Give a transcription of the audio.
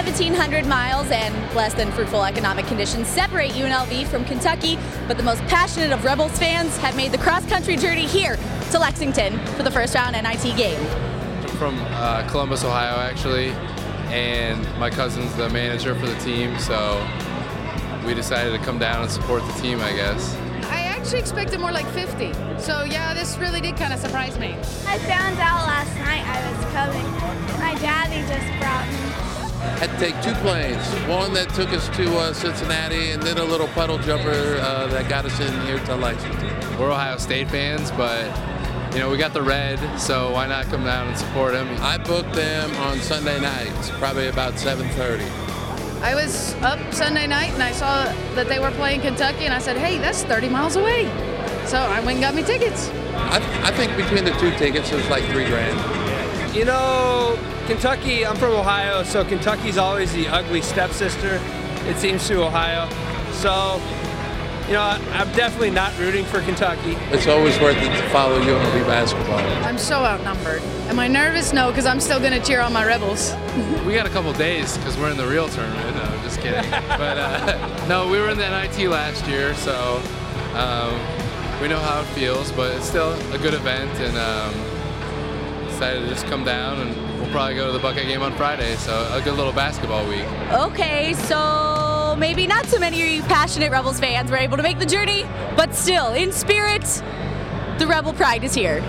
1,700 miles and less than fruitful economic conditions separate UNLV from Kentucky, but the most passionate of Rebels fans have made the cross-country journey here to Lexington for the first round NIT game. I'm from uh, Columbus, Ohio, actually, and my cousin's the manager for the team, so we decided to come down and support the team, I guess. I actually expected more like 50, so yeah, this really did kind of surprise me. I found out last night I was coming. My daddy just brought me. Had to take two planes. One that took us to uh, Cincinnati, and then a little puddle jumper uh, that got us in here to Lexington. We're Ohio State fans, but you know we got the red, so why not come down and support them? I booked them on Sunday nights, probably about 7:30. I was up Sunday night and I saw that they were playing Kentucky, and I said, "Hey, that's 30 miles away." So I went and got me tickets. I, I think between the two tickets, it was like three grand. You know, Kentucky, I'm from Ohio, so Kentucky's always the ugly stepsister, it seems, to Ohio. So, you know, I'm definitely not rooting for Kentucky. It's always worth it to follow UNLV basketball. I'm so outnumbered. Am I nervous? No, because I'm still going to cheer on my Rebels. We got a couple days because we're in the real tournament. No, just kidding. but uh, no, we were in the NIT last year, so um, we know how it feels. But it's still a good event, and um, decided to just come down, and we'll probably go to the Buckeye game on Friday. So a good little basketball week. Okay, so maybe not so many passionate Rebels fans were able to make the journey, but still, in spirit, the Rebel Pride is here.